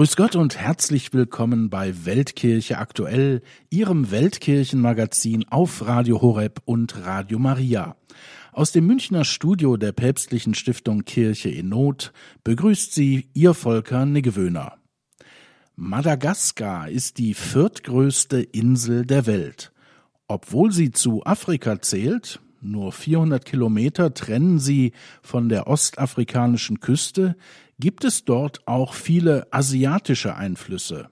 Grüß Gott und herzlich willkommen bei Weltkirche aktuell, Ihrem Weltkirchenmagazin auf Radio Horeb und Radio Maria. Aus dem Münchner Studio der päpstlichen Stiftung Kirche in Not begrüßt Sie Ihr Volker Niggewöhner. Madagaskar ist die viertgrößte Insel der Welt. Obwohl sie zu Afrika zählt, nur 400 Kilometer trennen sie von der ostafrikanischen Küste, gibt es dort auch viele asiatische Einflüsse.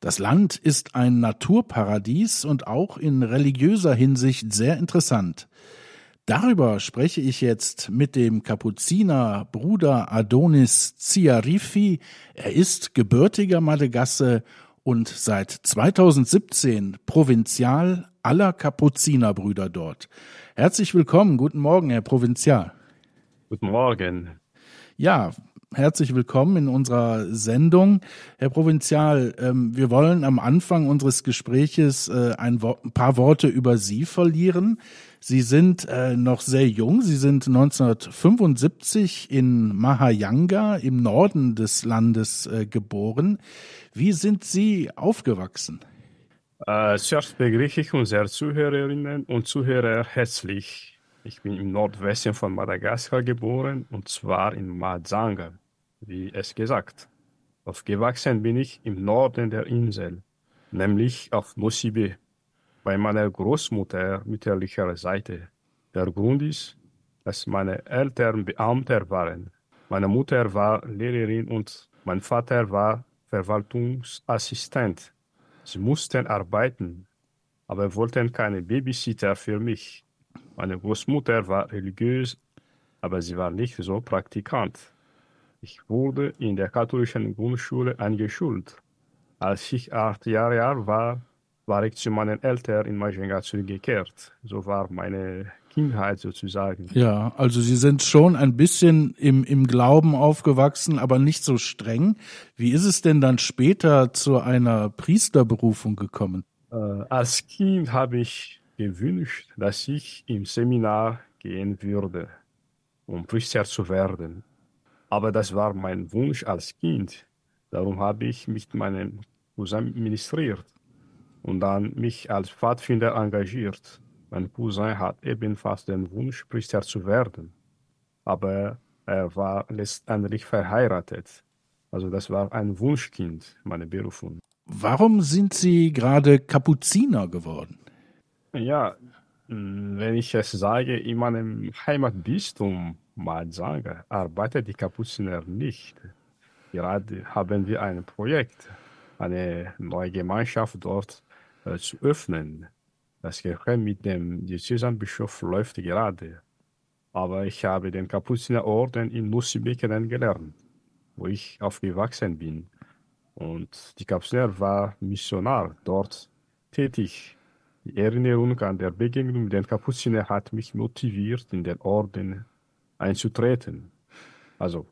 Das Land ist ein Naturparadies und auch in religiöser Hinsicht sehr interessant. Darüber spreche ich jetzt mit dem Kapuziner Bruder Adonis Ziarifi. Er ist gebürtiger Madagasse und seit 2017 Provinzial aller Kapuzinerbrüder dort. Herzlich willkommen, guten Morgen, Herr Provinzial. Guten Morgen. Ja, herzlich willkommen in unserer Sendung. Herr Provinzial, ähm, wir wollen am Anfang unseres Gespräches äh, ein, paar Worte über Sie verlieren. Sie sind äh, noch sehr jung. Sie sind 1975 in Mahayanga im Norden des Landes äh, geboren. Wie sind Sie aufgewachsen? Zuerst begrüße ich unsere Zuhörerinnen und Zuhörer herzlich. Ich bin im Nordwesten von Madagaskar geboren und zwar in Mazanga, wie es gesagt. Aufgewachsen bin ich im Norden der Insel, nämlich auf Nosibe, bei meiner Großmutter mütterlicher Seite. Der Grund ist, dass meine Eltern Beamter waren. Meine Mutter war Lehrerin und mein Vater war Verwaltungsassistent. Sie mussten arbeiten, aber wollten keine Babysitter für mich. Meine Großmutter war religiös, aber sie war nicht so praktikant. Ich wurde in der katholischen Grundschule eingeschult. Als ich acht Jahre alt war, war ich zu meinen Eltern in Majenga zurückgekehrt. So war meine Kindheit sozusagen. Ja, also Sie sind schon ein bisschen im, im Glauben aufgewachsen, aber nicht so streng. Wie ist es denn dann später zu einer Priesterberufung gekommen? Äh, als Kind habe ich gewünscht, dass ich im Seminar gehen würde, um Priester zu werden. Aber das war mein Wunsch als Kind. Darum habe ich mit meinem Cousin ministriert und dann mich als Pfadfinder engagiert. Mein Cousin hat ebenfalls den Wunsch, Priester zu werden, aber er war letztendlich verheiratet. Also das war ein Wunschkind, meine Berufung. Warum sind Sie gerade Kapuziner geworden? Ja, wenn ich es sage, in meinem Heimatbistum sage, arbeitet die Kapuziner nicht. Gerade haben wir ein Projekt, eine neue Gemeinschaft dort äh, zu öffnen. Das Gespräch mit dem Diözesanbischof läuft gerade. Aber ich habe den Kapuzinerorden in Nussibek kennengelernt, wo ich aufgewachsen bin. Und die Kapuziner war Missionar dort tätig. Die Erinnerung an der Begegnung mit den Kapuziner hat mich motiviert, in den Orden einzutreten. Also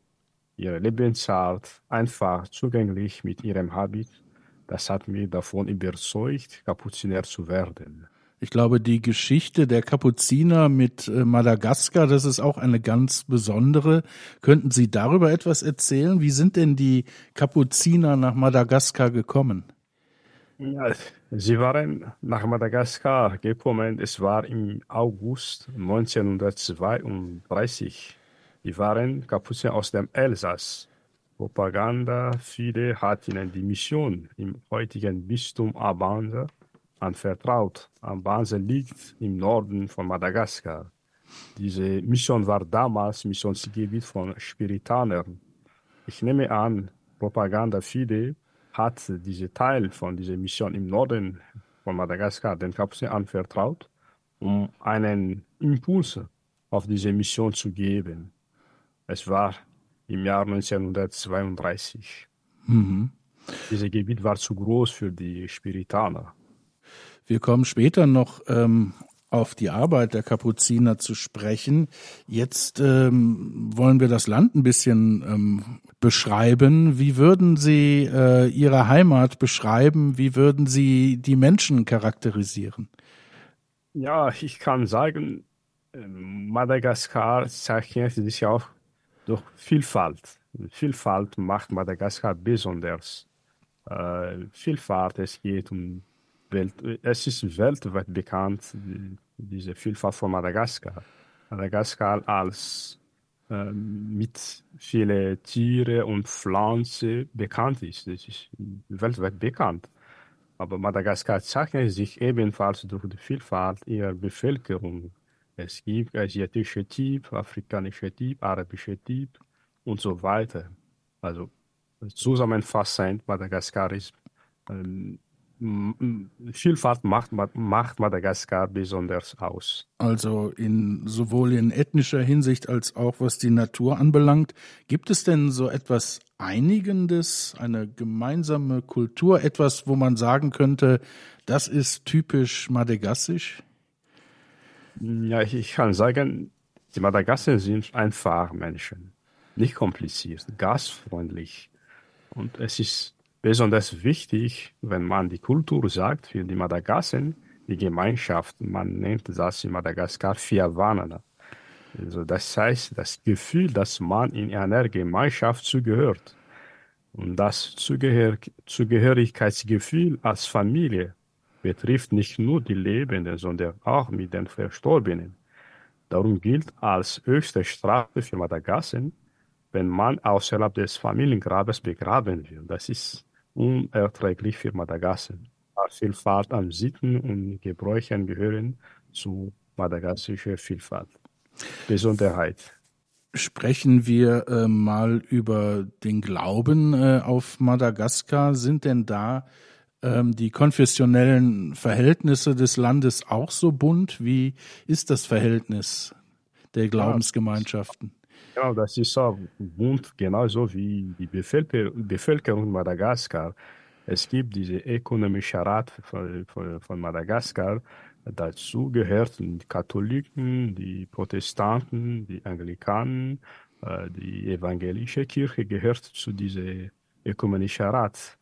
ihre Lebensart einfach zugänglich mit ihrem Habit, das hat mich davon überzeugt, Kapuziner zu werden. Ich glaube, die Geschichte der Kapuziner mit äh, Madagaskar, das ist auch eine ganz besondere. Könnten Sie darüber etwas erzählen? Wie sind denn die Kapuziner nach Madagaskar gekommen? Ja, sie waren nach Madagaskar gekommen. Es war im August 1932. Sie waren Kapuziner aus dem Elsass. Propaganda Fide hat ihnen die Mission im heutigen Bistum Abanza anvertraut. Ambanse liegt im Norden von Madagaskar. Diese Mission war damals Missionsgebiet von Spiritanern. Ich nehme an, Propaganda Fide hat diese Teil von dieser Mission im Norden von Madagaskar den Kapseln anvertraut, um einen Impuls auf diese Mission zu geben. Es war im Jahr 1932. Mhm. Dieses Gebiet war zu groß für die Spiritaner. Wir kommen später noch ähm, auf die Arbeit der Kapuziner zu sprechen. Jetzt ähm, wollen wir das Land ein bisschen ähm, beschreiben. Wie würden Sie äh, Ihre Heimat beschreiben? Wie würden Sie die Menschen charakterisieren? Ja, ich kann sagen, ähm, Madagaskar zeichnet sich auch durch Vielfalt. Vielfalt macht Madagaskar besonders. Äh, Vielfalt, es geht um Welt, es ist weltweit bekannt, diese Vielfalt von Madagaskar. Madagaskar als äh, mit vielen Tiere und Pflanzen bekannt ist. Das ist weltweit bekannt. Aber Madagaskar zeichnet sich ebenfalls durch die Vielfalt ihrer Bevölkerung. Es gibt asiatische Typ, afrikanische Typ, arabische Typ und so weiter. Also zusammenfassend, Madagaskar ist ähm, Vielfalt macht, macht Madagaskar besonders aus. Also in sowohl in ethnischer Hinsicht als auch was die Natur anbelangt. Gibt es denn so etwas Einigendes, eine gemeinsame Kultur, etwas, wo man sagen könnte, das ist typisch madagassisch? Ja, ich kann sagen, die Madagassier sind einfach Menschen. Nicht kompliziert, gastfreundlich. Und es ist besonders wichtig, wenn man die Kultur sagt, für die Madagassen, die Gemeinschaft, man nennt das in Madagaskar Fiavanana. Also das heißt, das Gefühl, dass man in einer Gemeinschaft zugehört. Und das Zugehör Zugehörigkeitsgefühl als Familie betrifft nicht nur die Lebenden, sondern auch mit den Verstorbenen. Darum gilt als höchste Strafe für Madagassen, wenn man außerhalb des Familiengrabes begraben wird. Das ist unerträglich für Madagaskar. Vielfalt an Sitten und Gebräuchen gehören zu madagassischer Vielfalt. Besonderheit. Sprechen wir äh, mal über den Glauben äh, auf Madagaskar. Sind denn da ähm, die konfessionellen Verhältnisse des Landes auch so bunt? Wie ist das Verhältnis der Glaubensgemeinschaften? Genau, das ist so bunt, genauso wie die Bevölker Bevölkerung Madagaskar. Es gibt diese ökonomische Rat von, von, von Madagaskar. Dazu gehören die Katholiken, die Protestanten, die Anglikanen, äh, die evangelische Kirche gehört zu diesem ökumenischen Rat.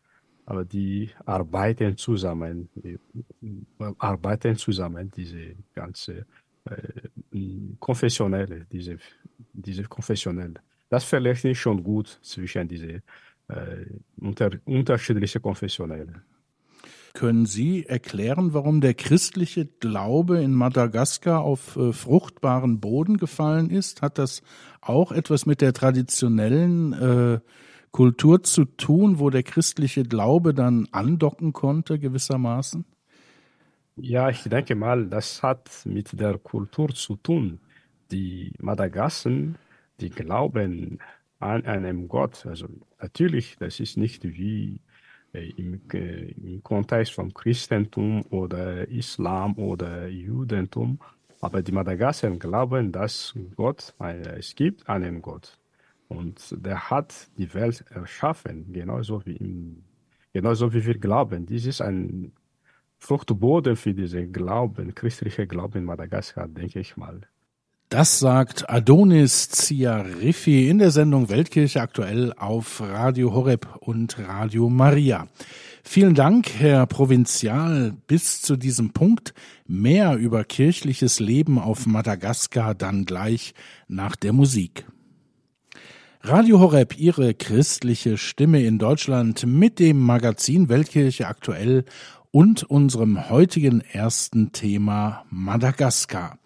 Aber die arbeiten zusammen, die arbeiten zusammen, diese ganze konfessionelle, diese diese konfessionell. Das verläuft nicht schon gut zwischen diese äh, unter, unterschiedliche Konfessionelle. Können Sie erklären, warum der christliche Glaube in Madagaskar auf äh, fruchtbaren Boden gefallen ist? Hat das auch etwas mit der traditionellen äh, Kultur zu tun, wo der christliche Glaube dann andocken konnte gewissermaßen? Ja, ich denke mal, das hat mit der Kultur zu tun die Madagassen, die glauben an einem Gott. Also natürlich, das ist nicht wie äh, im, äh, im Kontext vom Christentum oder Islam oder Judentum, aber die Madagassen glauben, dass Gott, äh, es gibt einen Gott. Und der hat die Welt erschaffen, genauso wie, im, genauso wie wir glauben. Dies ist ein Fruchtboden für diesen Glauben, christliche Glauben in Madagaskar, denke ich mal. Das sagt Adonis Ziarifi in der Sendung Weltkirche aktuell auf Radio Horeb und Radio Maria. Vielen Dank, Herr Provinzial. Bis zu diesem Punkt mehr über kirchliches Leben auf Madagaskar dann gleich nach der Musik. Radio Horeb, Ihre christliche Stimme in Deutschland mit dem Magazin Weltkirche aktuell und unserem heutigen ersten Thema Madagaskar.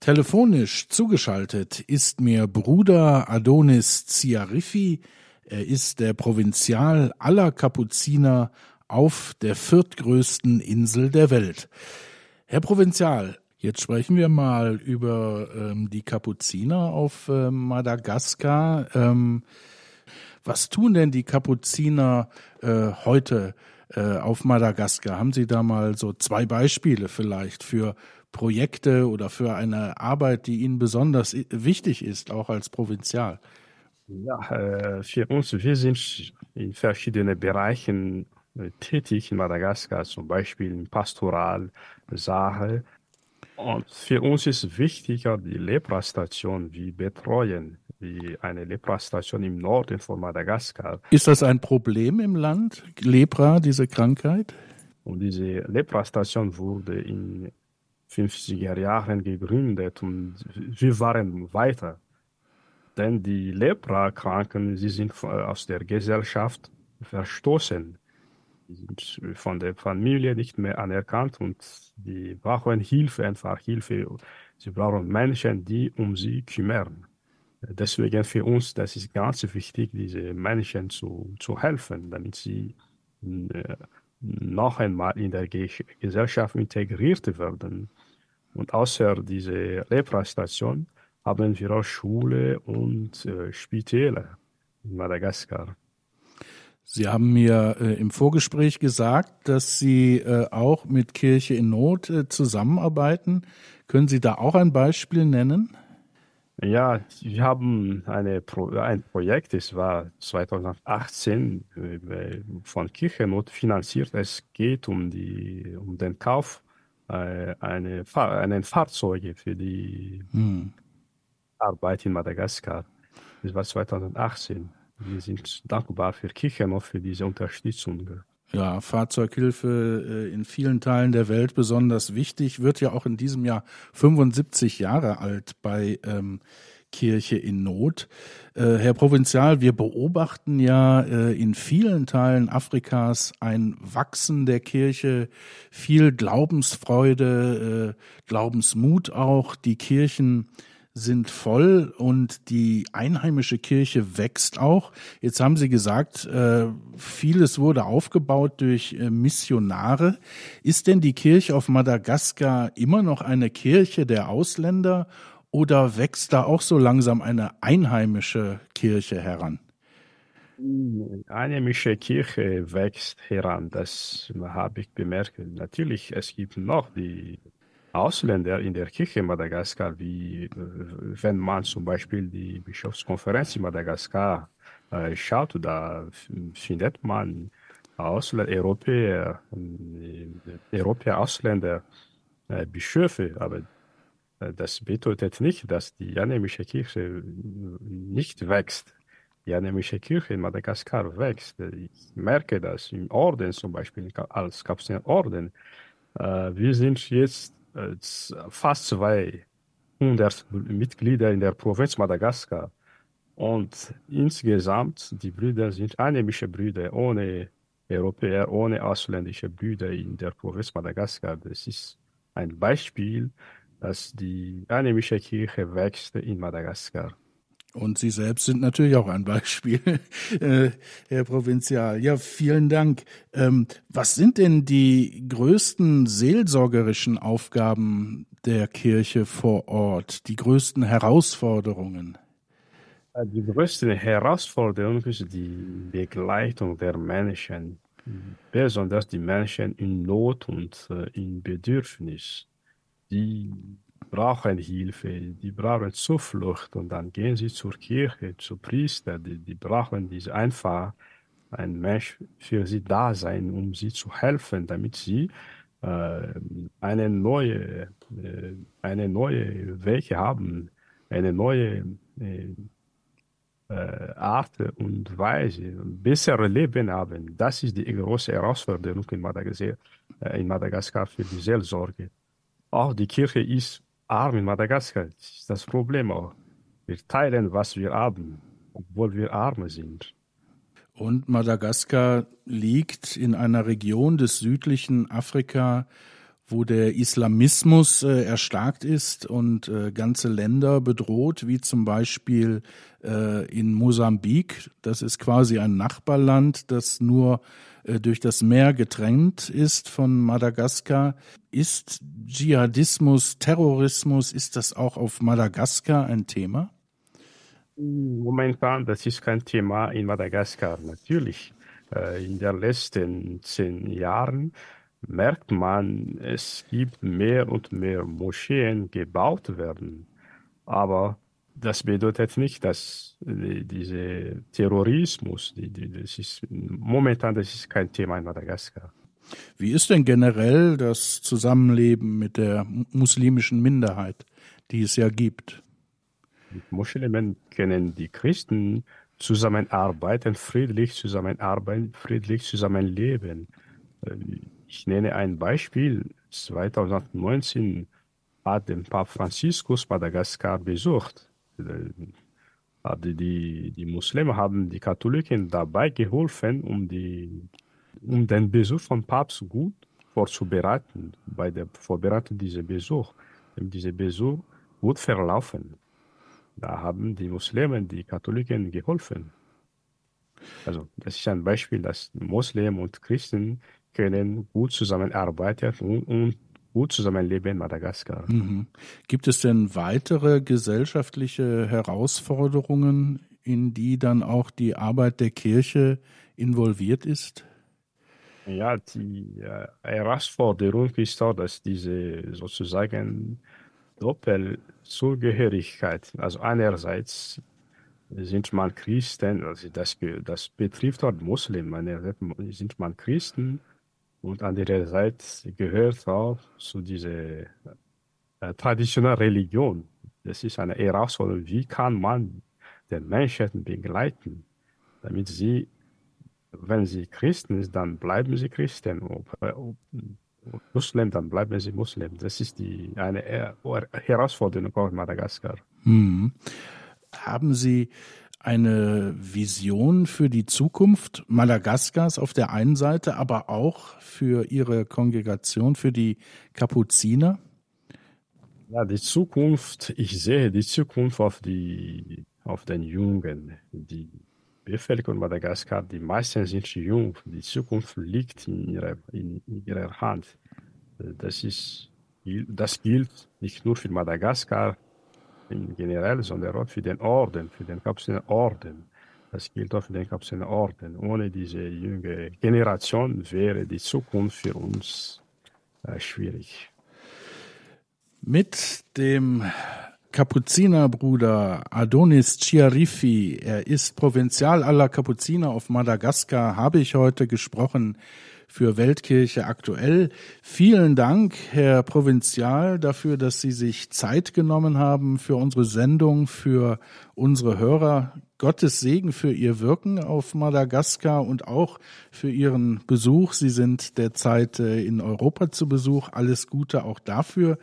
Telefonisch zugeschaltet ist mir Bruder Adonis Ziarifi. Er ist der Provinzial aller Kapuziner auf der viertgrößten Insel der Welt. Herr Provinzial, jetzt sprechen wir mal über ähm, die Kapuziner auf äh, Madagaskar. Ähm, was tun denn die Kapuziner äh, heute äh, auf Madagaskar? Haben Sie da mal so zwei Beispiele vielleicht für Projekte oder für eine Arbeit, die Ihnen besonders wichtig ist, auch als Provinzial? Ja, äh, für uns, wir sind in verschiedenen Bereichen äh, tätig in Madagaskar, zum Beispiel in Pastoral, Sache. Und für uns ist wichtiger die Lepra-Station, wir betreuen wie eine Lepra-Station im Norden von Madagaskar. Ist das ein Problem im Land, Lepra, diese Krankheit? Und diese Lepra-Station wurde in 50er Jahren gegründet und wir waren weiter. denn die Leprakranken, sie sind aus der Gesellschaft verstoßen. Sind von der Familie nicht mehr anerkannt und die brauchen Hilfe, einfach Hilfe. Sie brauchen Menschen, die um sie kümmern. Deswegen für uns, das ist ganz wichtig, diese Menschen zu, zu helfen, damit sie äh, noch einmal in der Gesellschaft integriert werden. Und außer dieser Lepra-Station haben wir auch Schule und äh, Spitäler in Madagaskar. Sie haben mir äh, im Vorgespräch gesagt, dass Sie äh, auch mit Kirche in Not äh, zusammenarbeiten. Können Sie da auch ein Beispiel nennen? Ja, wir haben eine Pro ein Projekt, es war 2018 äh, von Kirchennot finanziert. Es geht um, die, um den Kauf äh, eine, einen Fahrzeuge für die hm. Arbeit in Madagaskar. Das war 2018. Wir sind dankbar für Kirchennot für diese Unterstützung. Ja, Fahrzeughilfe äh, in vielen Teilen der Welt besonders wichtig, wird ja auch in diesem Jahr 75 Jahre alt bei ähm, Kirche in Not. Äh, Herr Provinzial, wir beobachten ja äh, in vielen Teilen Afrikas ein Wachsen der Kirche, viel Glaubensfreude, äh, Glaubensmut auch. Die Kirchen sind voll und die einheimische Kirche wächst auch. Jetzt haben Sie gesagt, äh, vieles wurde aufgebaut durch äh, Missionare. Ist denn die Kirche auf Madagaskar immer noch eine Kirche der Ausländer oder wächst da auch so langsam eine einheimische Kirche heran? Eine einheimische Kirche wächst heran, das habe ich bemerkt. Natürlich, es gibt noch die Ausländer in der Kirche Madagaskar, wie äh, wenn man zum Beispiel die Bischofskonferenz in Madagaskar äh, schaut, da findet man Ausländer, Europäer, äh, Europäer, Ausländer, äh, Bischöfe, aber äh, das bedeutet nicht, dass die janemische Kirche nicht wächst. Die janemische Kirche in Madagaskar wächst. Ich merke das im Orden zum Beispiel, als Kapselorden. Äh, wir sind jetzt fast 200 Mitglieder in der Provinz Madagaskar. Und insgesamt, die Brüder sind einheimische Brüder, ohne Europäer, ohne ausländische Brüder in der Provinz Madagaskar. Das ist ein Beispiel, dass die einheimische Kirche wächst in Madagaskar. Und Sie selbst sind natürlich auch ein Beispiel, äh, Herr Provinzial. Ja, vielen Dank. Ähm, was sind denn die größten seelsorgerischen Aufgaben der Kirche vor Ort, die größten Herausforderungen? Die größte Herausforderung ist die Begleitung der Menschen, besonders die Menschen in Not und äh, in Bedürfnis. Die brauchen Hilfe, die brauchen Zuflucht und dann gehen sie zur Kirche, zu Priester, die, die brauchen diese einfach ein Mensch für sie da sein, um sie zu helfen, damit sie äh, eine neue, äh, eine neue Wege haben, eine neue äh, äh Art und Weise, ein besseres Leben haben. Das ist die große Herausforderung in Madagaskar, äh, in Madagaskar für die Seelsorge. Auch die Kirche ist arm in Madagaskar. Das ist das Problem auch. Wir teilen, was wir haben, obwohl wir arm sind. Und Madagaskar liegt in einer Region des südlichen Afrika, wo der Islamismus äh, erstarkt ist und äh, ganze Länder bedroht, wie zum Beispiel äh, in Mosambik. Das ist quasi ein Nachbarland, das nur äh, durch das Meer getrennt ist von Madagaskar. Ist Dschihadismus, Terrorismus, ist das auch auf Madagaskar ein Thema? Momentan, das ist kein Thema in Madagaskar. Natürlich, äh, in den letzten zehn Jahren merkt man, es gibt mehr und mehr Moscheen gebaut werden. Aber das bedeutet nicht, dass die, dieser Terrorismus, die, die, das ist momentan das ist kein Thema in Madagaskar. Wie ist denn generell das Zusammenleben mit der muslimischen Minderheit, die es ja gibt? Mit Muslimen können die Christen zusammenarbeiten, friedlich zusammenarbeiten, friedlich zusammenleben. Ich nenne ein Beispiel. 2019 hat der Papst Franziskus Madagaskar besucht. Die, die, die Muslime haben die Katholiken dabei geholfen, um, die, um den Besuch von Papst gut vorzubereiten, bei der Vorbereitung dieser Besuch. Dieser Besuch gut verlaufen. Da haben die Muslime die Katholiken geholfen. Also das ist ein Beispiel, dass Muslimen und Christen können gut zusammenarbeiten und, gut zusammenleben in Madagaskar. Mhm. Gibt es denn weitere gesellschaftliche Herausforderungen, in die dann auch die Arbeit der Kirche involviert ist? Ja, die äh, Herausforderung ist auch, dass diese sozusagen Doppelzugehörigkeit, also einerseits sind man Christen, also das, das betrifft auch Muslimen, einerseits sind man Christen und andererseits gehört auch zu dieser äh, traditionellen Religion. Das ist eine Herausforderung. Wie kann man den Menschen begleiten, damit sie, wenn sie Christen sind, dann bleiben sie Christen. Ob, ob, Muslim, dann bleiben sie Muslim. Das ist die, eine Herausforderung auf Madagaskar. Hm. Haben Sie eine Vision für die Zukunft Madagaskars auf der einen Seite, aber auch für Ihre Kongregation, für die Kapuziner? Ja, die Zukunft, ich sehe die Zukunft auf, die, auf den Jungen. Die Bevölkerung Madagaskar, die meisten sind jung. Die Zukunft liegt in ihrer, in, ihrer Hand. Das, ist, das gilt nicht nur für Madagaskar, generell, sondern auch für den Orden, für den Kapsener Orden. Das gilt auch für den Kapsener Orden. Ohne diese junge Generation wäre die Zukunft für uns äh, schwierig. Mit dem Kapuzinerbruder Adonis Chiarifi, er ist Provinzial aller Kapuziner auf Madagaskar, habe ich heute gesprochen für Weltkirche aktuell. Vielen Dank, Herr Provinzial, dafür, dass Sie sich Zeit genommen haben für unsere Sendung, für unsere Hörer. Gottes Segen für Ihr Wirken auf Madagaskar und auch für Ihren Besuch. Sie sind derzeit äh, in Europa zu Besuch. Alles Gute auch dafür.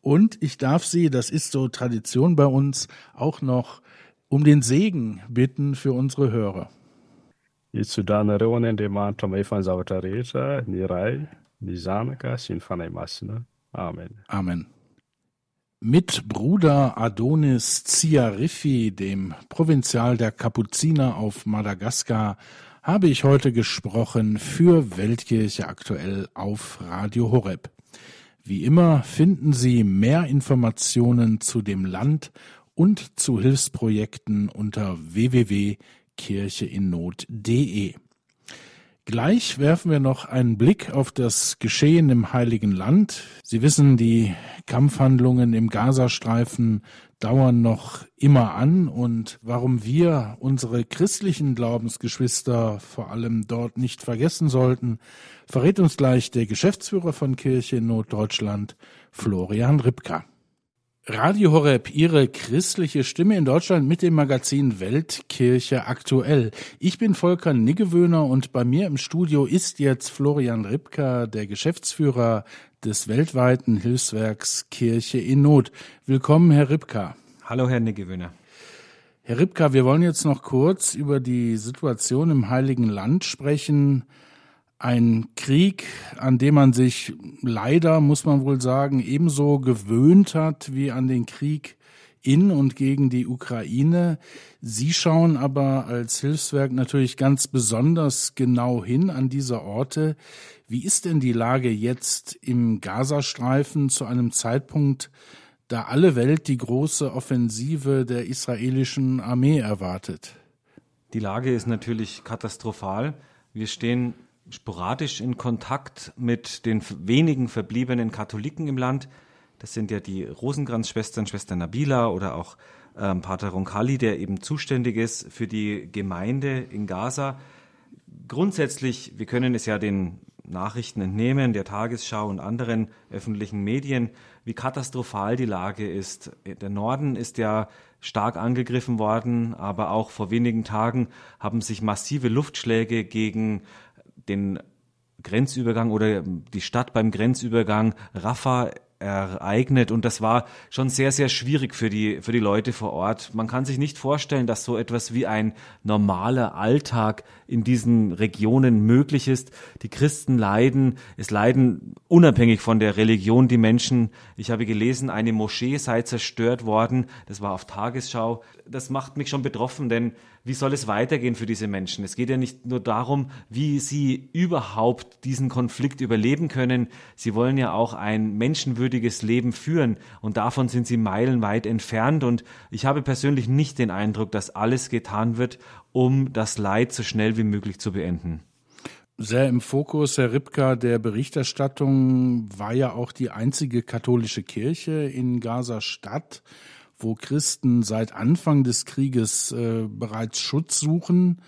Und ich darf Sie, das ist so Tradition bei uns, auch noch um den Segen bitten für unsere Hörer. Hitsodanareo any andriamanitra mahay fanzavatra rehetra ny ray ny zanaka sy ny fanahy masina amen. Amen. Mit Bruder Adonis Ziarifi, dem Provinzial der Kapuziner auf Madagaskar, habe ich heute gesprochen für Weltkirche aktuell auf Radio Horeb. Wie immer finden Sie mehr Informationen zu dem Land und zu Hilfsprojekten unter www kircheinnot.de. Gleich werfen wir noch einen Blick auf das Geschehen im Heiligen Land. Sie wissen, die Kampfhandlungen im Gazastreifen dauern noch immer an und warum wir unsere christlichen Glaubensgeschwister vor allem dort nicht vergessen sollten, verrät uns gleich der Geschäftsführer von Kirche in Norddeutschland, Florian Ripka. Radio Horeb, Ihre christliche Stimme in Deutschland mit dem Magazin Weltkirche aktuell. Ich bin Volker Niggewöhner und bei mir im Studio ist jetzt Florian Ripka, der Geschäftsführer des weltweiten Hilfswerks Kirche in Not. Willkommen, Herr Ripka. Hallo, Herr Niggewöhner. Herr Ripka, wir wollen jetzt noch kurz über die Situation im Heiligen Land sprechen. Ein Krieg, an dem man sich leider, muss man wohl sagen, ebenso gewöhnt hat wie an den Krieg in und gegen die Ukraine. Sie schauen aber als Hilfswerk natürlich ganz besonders genau hin an diese Orte. Wie ist denn die Lage jetzt im Gazastreifen zu einem Zeitpunkt, da alle Welt die große Offensive der israelischen Armee erwartet? Die Lage ist natürlich katastrophal. Wir stehen sporadisch in Kontakt mit den wenigen verbliebenen Katholiken im Land. Das sind ja die Rosenkranzschwestern, Schwester Nabila oder auch ähm, Pater Roncalli, der eben zuständig ist für die Gemeinde in Gaza. Grundsätzlich, wir können es ja den Nachrichten entnehmen, der Tagesschau und anderen öffentlichen Medien, wie katastrophal die Lage ist. Der Norden ist ja stark angegriffen worden, aber auch vor wenigen Tagen haben sich massive Luftschläge gegen den Grenzübergang oder die Stadt beim Grenzübergang Rafah ereignet und das war schon sehr, sehr schwierig für die, für die Leute vor Ort. Man kann sich nicht vorstellen, dass so etwas wie ein normaler Alltag in diesen Regionen möglich ist. Die Christen leiden, es leiden unabhängig von der Religion die Menschen. Ich habe gelesen, eine Moschee sei zerstört worden. Das war auf Tagesschau. Das macht mich schon betroffen, denn wie soll es weitergehen für diese Menschen? Es geht ja nicht nur darum, wie sie überhaupt diesen Konflikt überleben können. Sie wollen ja auch ein menschenwürdiges Leben führen und davon sind sie meilenweit entfernt und ich habe persönlich nicht den Eindruck, dass alles getan wird, um das Leid so schnell wie möglich zu beenden. Sehr im Fokus, Herr Ripka, der Berichterstattung war ja auch die einzige katholische Kirche in Gaza-Stadt wo Christen seit Anfang des Krieges äh, bereits Schutz suchen.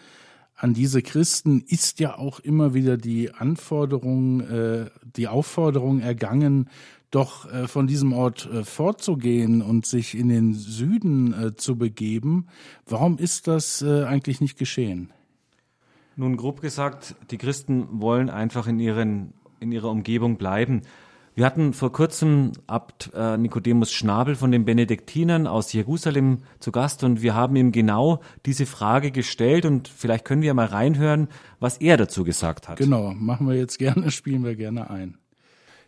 An diese Christen ist ja auch immer wieder die Anforderung, äh, die Aufforderung ergangen, doch äh, von diesem Ort äh, fortzugehen und sich in den Süden äh, zu begeben. Warum ist das äh, eigentlich nicht geschehen? Nun, grob gesagt, die Christen wollen einfach in, ihren, in ihrer Umgebung bleiben. Wir hatten vor kurzem Abt äh, Nikodemus Schnabel von den Benediktinern aus Jerusalem zu Gast und wir haben ihm genau diese Frage gestellt und vielleicht können wir mal reinhören, was er dazu gesagt hat. Genau, machen wir jetzt gerne, spielen wir gerne ein.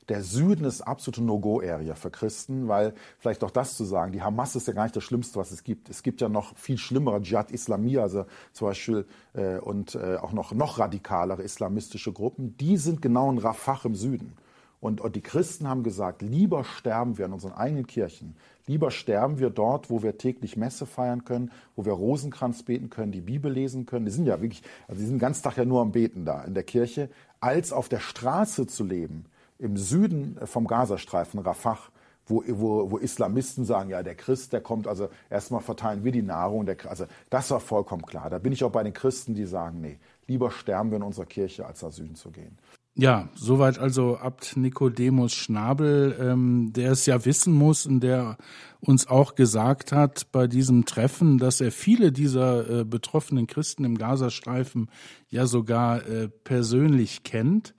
Der Süden ist absolute No-Go-Area für Christen, weil vielleicht auch das zu sagen, die Hamas ist ja gar nicht das Schlimmste, was es gibt. Es gibt ja noch viel schlimmere Dschihad Islamia, also zum Beispiel äh, und äh, auch noch noch radikalere islamistische Gruppen. Die sind genau in Rafah im Süden. Und, und die Christen haben gesagt, lieber sterben wir in unseren eigenen Kirchen, lieber sterben wir dort, wo wir täglich Messe feiern können, wo wir Rosenkranz beten können, die Bibel lesen können. Die sind ja wirklich, also die sind den ganzen Tag ja nur am Beten da in der Kirche, als auf der Straße zu leben, im Süden vom Gazastreifen, Rafah, wo, wo, wo Islamisten sagen, ja, der Christ, der kommt, also erstmal verteilen wir die Nahrung. Der, also das war vollkommen klar. Da bin ich auch bei den Christen, die sagen, nee, lieber sterben wir in unserer Kirche, als nach Süden zu gehen. Ja, soweit also Abt Nikodemus Schnabel, ähm, der es ja wissen muss und der uns auch gesagt hat bei diesem Treffen, dass er viele dieser äh, betroffenen Christen im Gazastreifen ja sogar äh, persönlich kennt.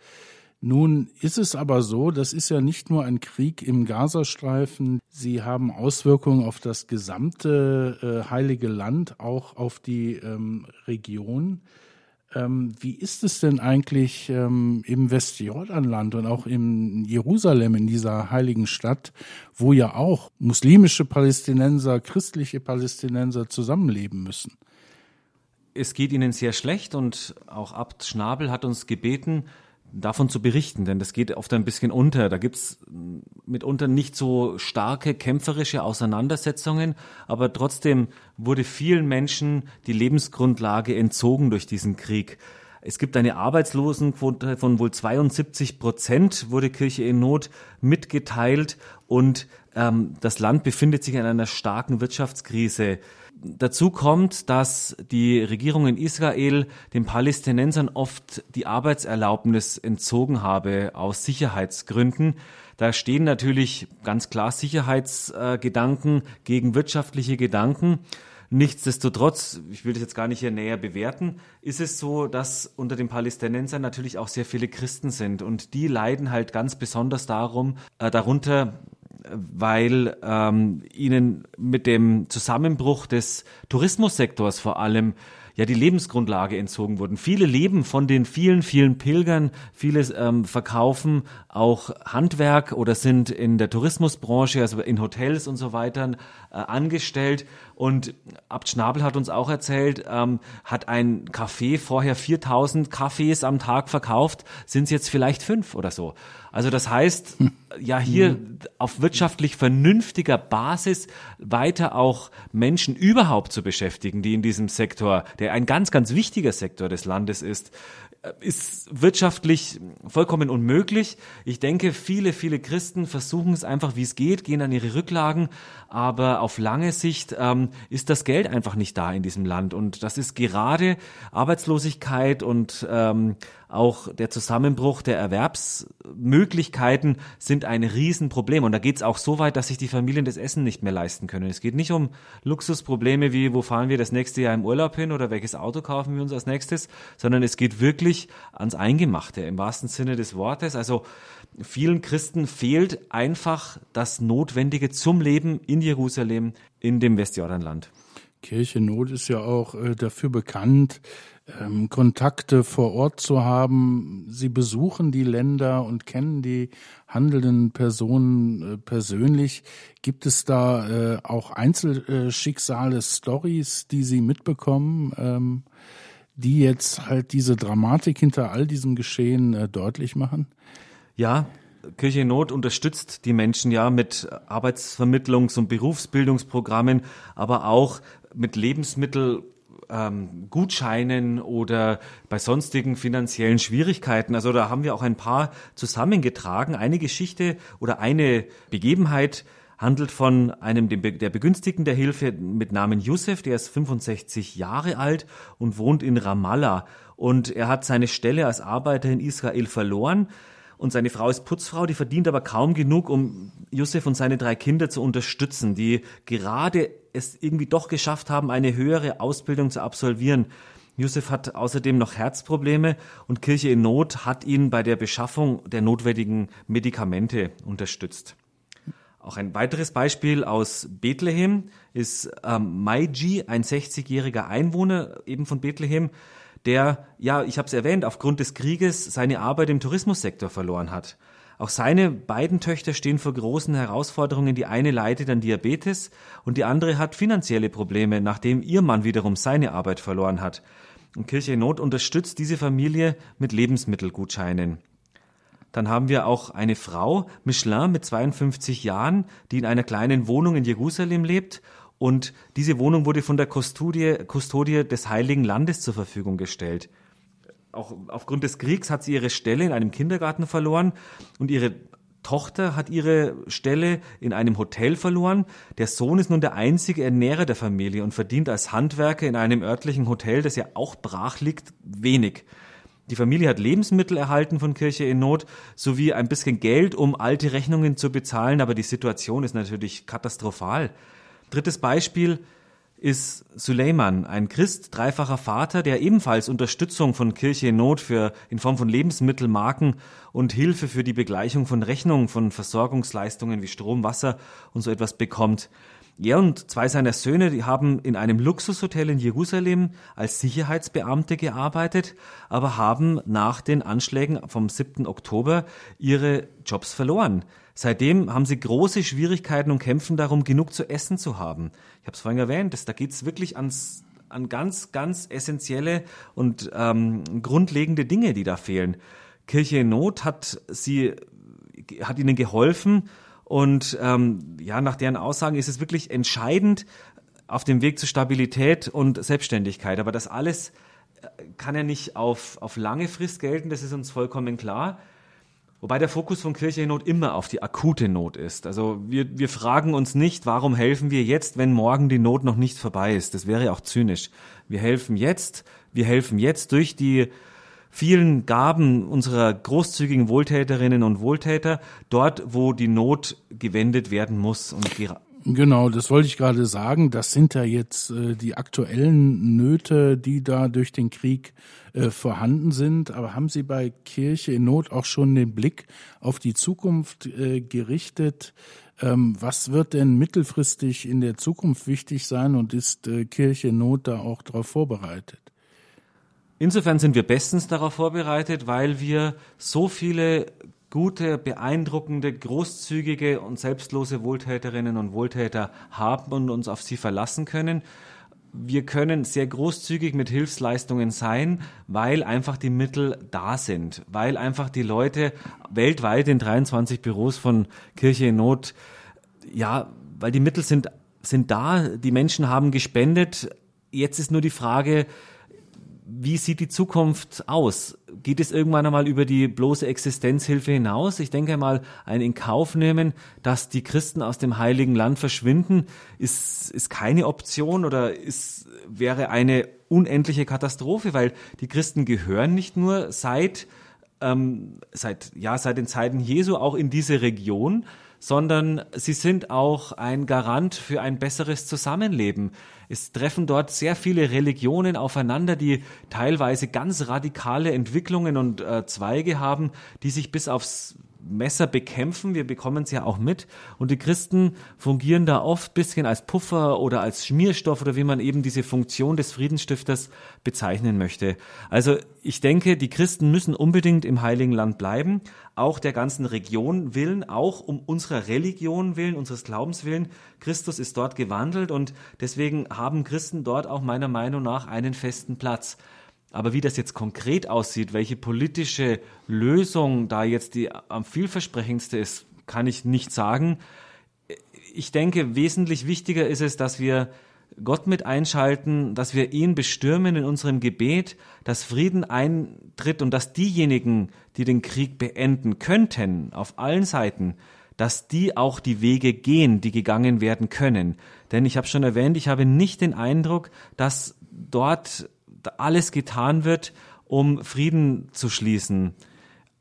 Nun ist es aber so, das ist ja nicht nur ein Krieg im Gazastreifen, sie haben Auswirkungen auf das gesamte äh, heilige Land, auch auf die ähm, Region. Ähm, wie ist es denn eigentlich ähm, im Westjordanland und auch in Jerusalem, in dieser heiligen Stadt, wo ja auch muslimische Palästinenser, christliche Palästinenser zusammenleben müssen? Es geht ihnen sehr schlecht und auch Abt Schnabel hat uns gebeten, davon zu berichten, denn das geht oft ein bisschen unter. Da gibt's mitunter nicht so starke kämpferische Auseinandersetzungen, aber trotzdem wurde vielen Menschen die Lebensgrundlage entzogen durch diesen Krieg. Es gibt eine Arbeitslosenquote von wohl 72 Prozent, wurde Kirche in Not mitgeteilt und ähm, das Land befindet sich in einer starken Wirtschaftskrise. Dazu kommt, dass die Regierung in Israel den Palästinensern oft die Arbeitserlaubnis entzogen habe aus Sicherheitsgründen. Da stehen natürlich ganz klar Sicherheitsgedanken gegen wirtschaftliche Gedanken. Nichtsdestotrotz, ich will das jetzt gar nicht hier näher bewerten, ist es so, dass unter den Palästinensern natürlich auch sehr viele Christen sind und die leiden halt ganz besonders darum, äh, darunter, weil ähm, ihnen mit dem Zusammenbruch des Tourismussektors vor allem ja die Lebensgrundlage entzogen wurden. Viele leben von den vielen, vielen Pilgern, viele ähm, verkaufen auch Handwerk oder sind in der Tourismusbranche, also in Hotels und so weiter äh, angestellt. Und Abt Schnabel hat uns auch erzählt, ähm, hat ein Café vorher 4000 Kaffees am Tag verkauft, sind es jetzt vielleicht fünf oder so. Also das heißt, ja hier mhm. auf wirtschaftlich vernünftiger Basis weiter auch Menschen überhaupt zu beschäftigen, die in diesem Sektor, der ein ganz, ganz wichtiger Sektor des Landes ist, ist wirtschaftlich vollkommen unmöglich. Ich denke, viele, viele Christen versuchen es einfach, wie es geht, gehen an ihre Rücklagen, aber auf lange Sicht ähm, ist das Geld einfach nicht da in diesem Land. Und das ist gerade Arbeitslosigkeit und ähm, auch der Zusammenbruch der Erwerbsmöglichkeiten sind ein Riesenproblem. Und da geht es auch so weit, dass sich die Familien das Essen nicht mehr leisten können. Es geht nicht um Luxusprobleme wie, wo fahren wir das nächste Jahr im Urlaub hin oder welches Auto kaufen wir uns als nächstes, sondern es geht wirklich ans Eingemachte im wahrsten Sinne des Wortes. Also vielen Christen fehlt einfach das Notwendige zum Leben in Jerusalem, in dem Westjordanland. Kirche Not ist ja auch äh, dafür bekannt, ähm, Kontakte vor Ort zu haben. Sie besuchen die Länder und kennen die handelnden Personen äh, persönlich. Gibt es da äh, auch Einzelschicksale, Stories, die Sie mitbekommen, ähm, die jetzt halt diese Dramatik hinter all diesem Geschehen äh, deutlich machen? Ja, Kirche in Not unterstützt die Menschen ja mit Arbeitsvermittlungs- und Berufsbildungsprogrammen, aber auch mit Lebensmittel ähm, Gutscheinen oder bei sonstigen finanziellen Schwierigkeiten. Also da haben wir auch ein paar zusammengetragen. Eine Geschichte oder eine Begebenheit handelt von einem der Begünstigten der Hilfe mit Namen Yusuf, der ist 65 Jahre alt und wohnt in Ramallah. Und er hat seine Stelle als Arbeiter in Israel verloren und seine Frau ist Putzfrau, die verdient aber kaum genug, um Josef und seine drei Kinder zu unterstützen, die gerade es irgendwie doch geschafft haben, eine höhere Ausbildung zu absolvieren. Josef hat außerdem noch Herzprobleme und Kirche in Not hat ihn bei der Beschaffung der notwendigen Medikamente unterstützt. Auch ein weiteres Beispiel aus Bethlehem ist ähm, Maiji, ein 60-jähriger Einwohner eben von Bethlehem, der, ja, ich habe es erwähnt, aufgrund des Krieges seine Arbeit im Tourismussektor verloren hat. Auch seine beiden Töchter stehen vor großen Herausforderungen. Die eine leidet an Diabetes und die andere hat finanzielle Probleme, nachdem ihr Mann wiederum seine Arbeit verloren hat. Und Kirche in Not unterstützt diese Familie mit Lebensmittelgutscheinen. Dann haben wir auch eine Frau, Michelin, mit 52 Jahren, die in einer kleinen Wohnung in Jerusalem lebt und diese Wohnung wurde von der Kustodie, Kustodie des Heiligen Landes zur Verfügung gestellt. Auch aufgrund des Kriegs hat sie ihre Stelle in einem Kindergarten verloren und ihre Tochter hat ihre Stelle in einem Hotel verloren. Der Sohn ist nun der einzige Ernährer der Familie und verdient als Handwerker in einem örtlichen Hotel, das ja auch brach liegt, wenig. Die Familie hat Lebensmittel erhalten von Kirche in Not sowie ein bisschen Geld, um alte Rechnungen zu bezahlen, aber die Situation ist natürlich katastrophal. Drittes Beispiel ist Suleiman, ein Christ, dreifacher Vater, der ebenfalls Unterstützung von Kirche in Not für, in Form von Lebensmittelmarken und Hilfe für die Begleichung von Rechnungen von Versorgungsleistungen wie Strom, Wasser und so etwas bekommt. Er und zwei seiner Söhne, die haben in einem Luxushotel in Jerusalem als Sicherheitsbeamte gearbeitet, aber haben nach den Anschlägen vom 7. Oktober ihre Jobs verloren. Seitdem haben sie große Schwierigkeiten und kämpfen darum, genug zu essen zu haben. Ich habe es vorhin erwähnt, dass, da geht es wirklich ans, an ganz, ganz essentielle und ähm, grundlegende Dinge, die da fehlen. Kirche in Not hat sie, hat ihnen geholfen und ähm, ja, nach deren Aussagen ist es wirklich entscheidend auf dem Weg zu Stabilität und Selbstständigkeit. Aber das alles äh, kann ja nicht auf, auf lange Frist gelten, das ist uns vollkommen klar. Wobei der Fokus von Kirche in Not immer auf die akute Not ist. Also wir, wir fragen uns nicht, warum helfen wir jetzt, wenn morgen die Not noch nicht vorbei ist. Das wäre auch zynisch. Wir helfen jetzt, wir helfen jetzt durch die vielen Gaben unserer großzügigen Wohltäterinnen und Wohltäter dort, wo die Not gewendet werden muss und Genau, das wollte ich gerade sagen. Das sind ja jetzt äh, die aktuellen Nöte, die da durch den Krieg äh, vorhanden sind. Aber haben Sie bei Kirche in Not auch schon den Blick auf die Zukunft äh, gerichtet? Ähm, was wird denn mittelfristig in der Zukunft wichtig sein und ist äh, Kirche in Not da auch darauf vorbereitet? Insofern sind wir bestens darauf vorbereitet, weil wir so viele gute, beeindruckende, großzügige und selbstlose Wohltäterinnen und Wohltäter haben und uns auf sie verlassen können. Wir können sehr großzügig mit Hilfsleistungen sein, weil einfach die Mittel da sind, weil einfach die Leute weltweit in 23 Büros von Kirche in Not, ja, weil die Mittel sind, sind da, die Menschen haben gespendet. Jetzt ist nur die Frage, wie sieht die Zukunft aus? Geht es irgendwann einmal über die bloße Existenzhilfe hinaus? Ich denke mal, ein in Kauf nehmen, dass die Christen aus dem heiligen Land verschwinden, ist, ist keine Option oder ist, wäre eine unendliche Katastrophe, weil die Christen gehören nicht nur seit ähm, seit ja seit den Zeiten Jesu auch in diese Region, sondern sie sind auch ein Garant für ein besseres Zusammenleben. Es treffen dort sehr viele Religionen aufeinander, die teilweise ganz radikale Entwicklungen und äh, Zweige haben, die sich bis aufs Messer bekämpfen. Wir bekommen es ja auch mit. Und die Christen fungieren da oft bisschen als Puffer oder als Schmierstoff oder wie man eben diese Funktion des Friedensstifters bezeichnen möchte. Also ich denke, die Christen müssen unbedingt im Heiligen Land bleiben, auch der ganzen Region willen, auch um unserer Religion willen, unseres Glaubens willen. Christus ist dort gewandelt und deswegen haben Christen dort auch meiner Meinung nach einen festen Platz. Aber wie das jetzt konkret aussieht, welche politische Lösung da jetzt die am vielversprechendste ist, kann ich nicht sagen. Ich denke, wesentlich wichtiger ist es, dass wir Gott mit einschalten, dass wir ihn bestürmen in unserem Gebet, dass Frieden eintritt und dass diejenigen, die den Krieg beenden könnten, auf allen Seiten, dass die auch die Wege gehen, die gegangen werden können. Denn ich habe schon erwähnt, ich habe nicht den Eindruck, dass dort alles getan wird, um Frieden zu schließen.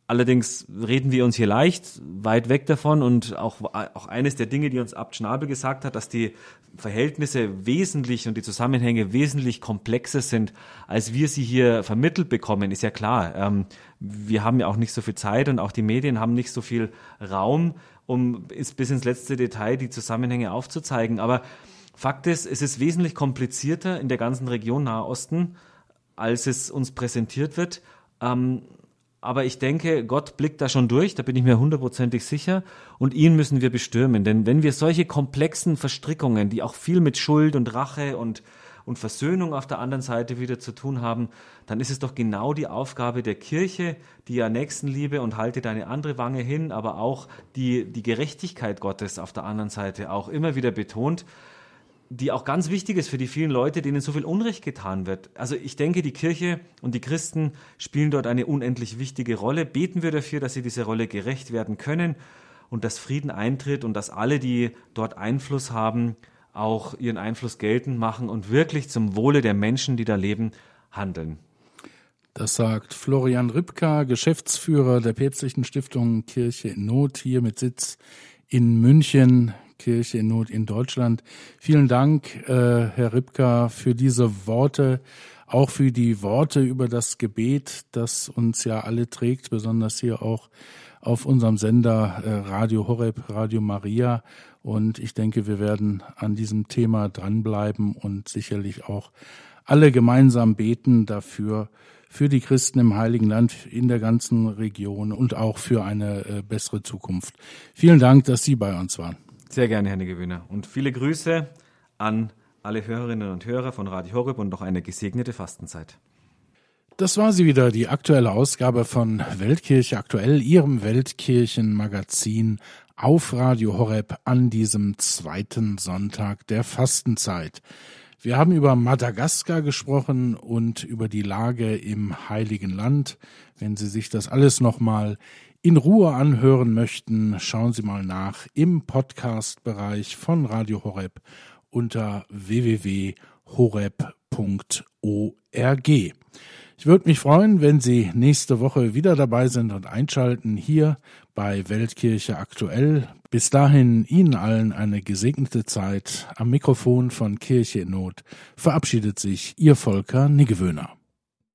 Allerdings reden wir uns hier leicht weit weg davon und auch, auch eines der Dinge, die uns Abt Schnabel gesagt hat, dass die Verhältnisse wesentlich und die Zusammenhänge wesentlich komplexer sind, als wir sie hier vermittelt bekommen, ist ja klar. Ähm, wir haben ja auch nicht so viel Zeit und auch die Medien haben nicht so viel Raum, um bis ins letzte Detail die Zusammenhänge aufzuzeigen. Aber Fakt ist, es ist wesentlich komplizierter in der ganzen Region Nahe Osten als es uns präsentiert wird. Ähm, aber ich denke, Gott blickt da schon durch, da bin ich mir hundertprozentig sicher. Und ihn müssen wir bestürmen. Denn wenn wir solche komplexen Verstrickungen, die auch viel mit Schuld und Rache und, und Versöhnung auf der anderen Seite wieder zu tun haben, dann ist es doch genau die Aufgabe der Kirche, die ja Nächstenliebe und halte deine andere Wange hin, aber auch die, die Gerechtigkeit Gottes auf der anderen Seite auch immer wieder betont, die auch ganz wichtig ist für die vielen Leute, denen so viel Unrecht getan wird. Also ich denke, die Kirche und die Christen spielen dort eine unendlich wichtige Rolle. Beten wir dafür, dass sie diese Rolle gerecht werden können und dass Frieden eintritt und dass alle, die dort Einfluss haben, auch ihren Einfluss geltend machen und wirklich zum Wohle der Menschen, die da leben, handeln. Das sagt Florian Ripka, Geschäftsführer der Päpstlichen Stiftung Kirche in Not, hier mit Sitz in München. Kirche in Not in Deutschland. Vielen Dank, äh, Herr Ripka, für diese Worte, auch für die Worte über das Gebet, das uns ja alle trägt, besonders hier auch auf unserem Sender äh, Radio Horeb, Radio Maria. Und ich denke, wir werden an diesem Thema dranbleiben und sicherlich auch alle gemeinsam beten dafür, für die Christen im Heiligen Land in der ganzen Region und auch für eine äh, bessere Zukunft. Vielen Dank, dass Sie bei uns waren. Sehr gerne, Herr Gewinner. Und viele Grüße an alle Hörerinnen und Hörer von Radio Horeb und noch eine gesegnete Fastenzeit. Das war sie wieder, die aktuelle Ausgabe von Weltkirche aktuell, Ihrem Weltkirchenmagazin auf Radio Horeb an diesem zweiten Sonntag der Fastenzeit. Wir haben über Madagaskar gesprochen und über die Lage im Heiligen Land. Wenn Sie sich das alles nochmal in Ruhe anhören möchten, schauen Sie mal nach im Podcast-Bereich von Radio Horeb unter www.horeb.org. Ich würde mich freuen, wenn Sie nächste Woche wieder dabei sind und einschalten hier bei Weltkirche aktuell. Bis dahin Ihnen allen eine gesegnete Zeit. Am Mikrofon von Kirche in Not verabschiedet sich Ihr Volker Niggewöhner.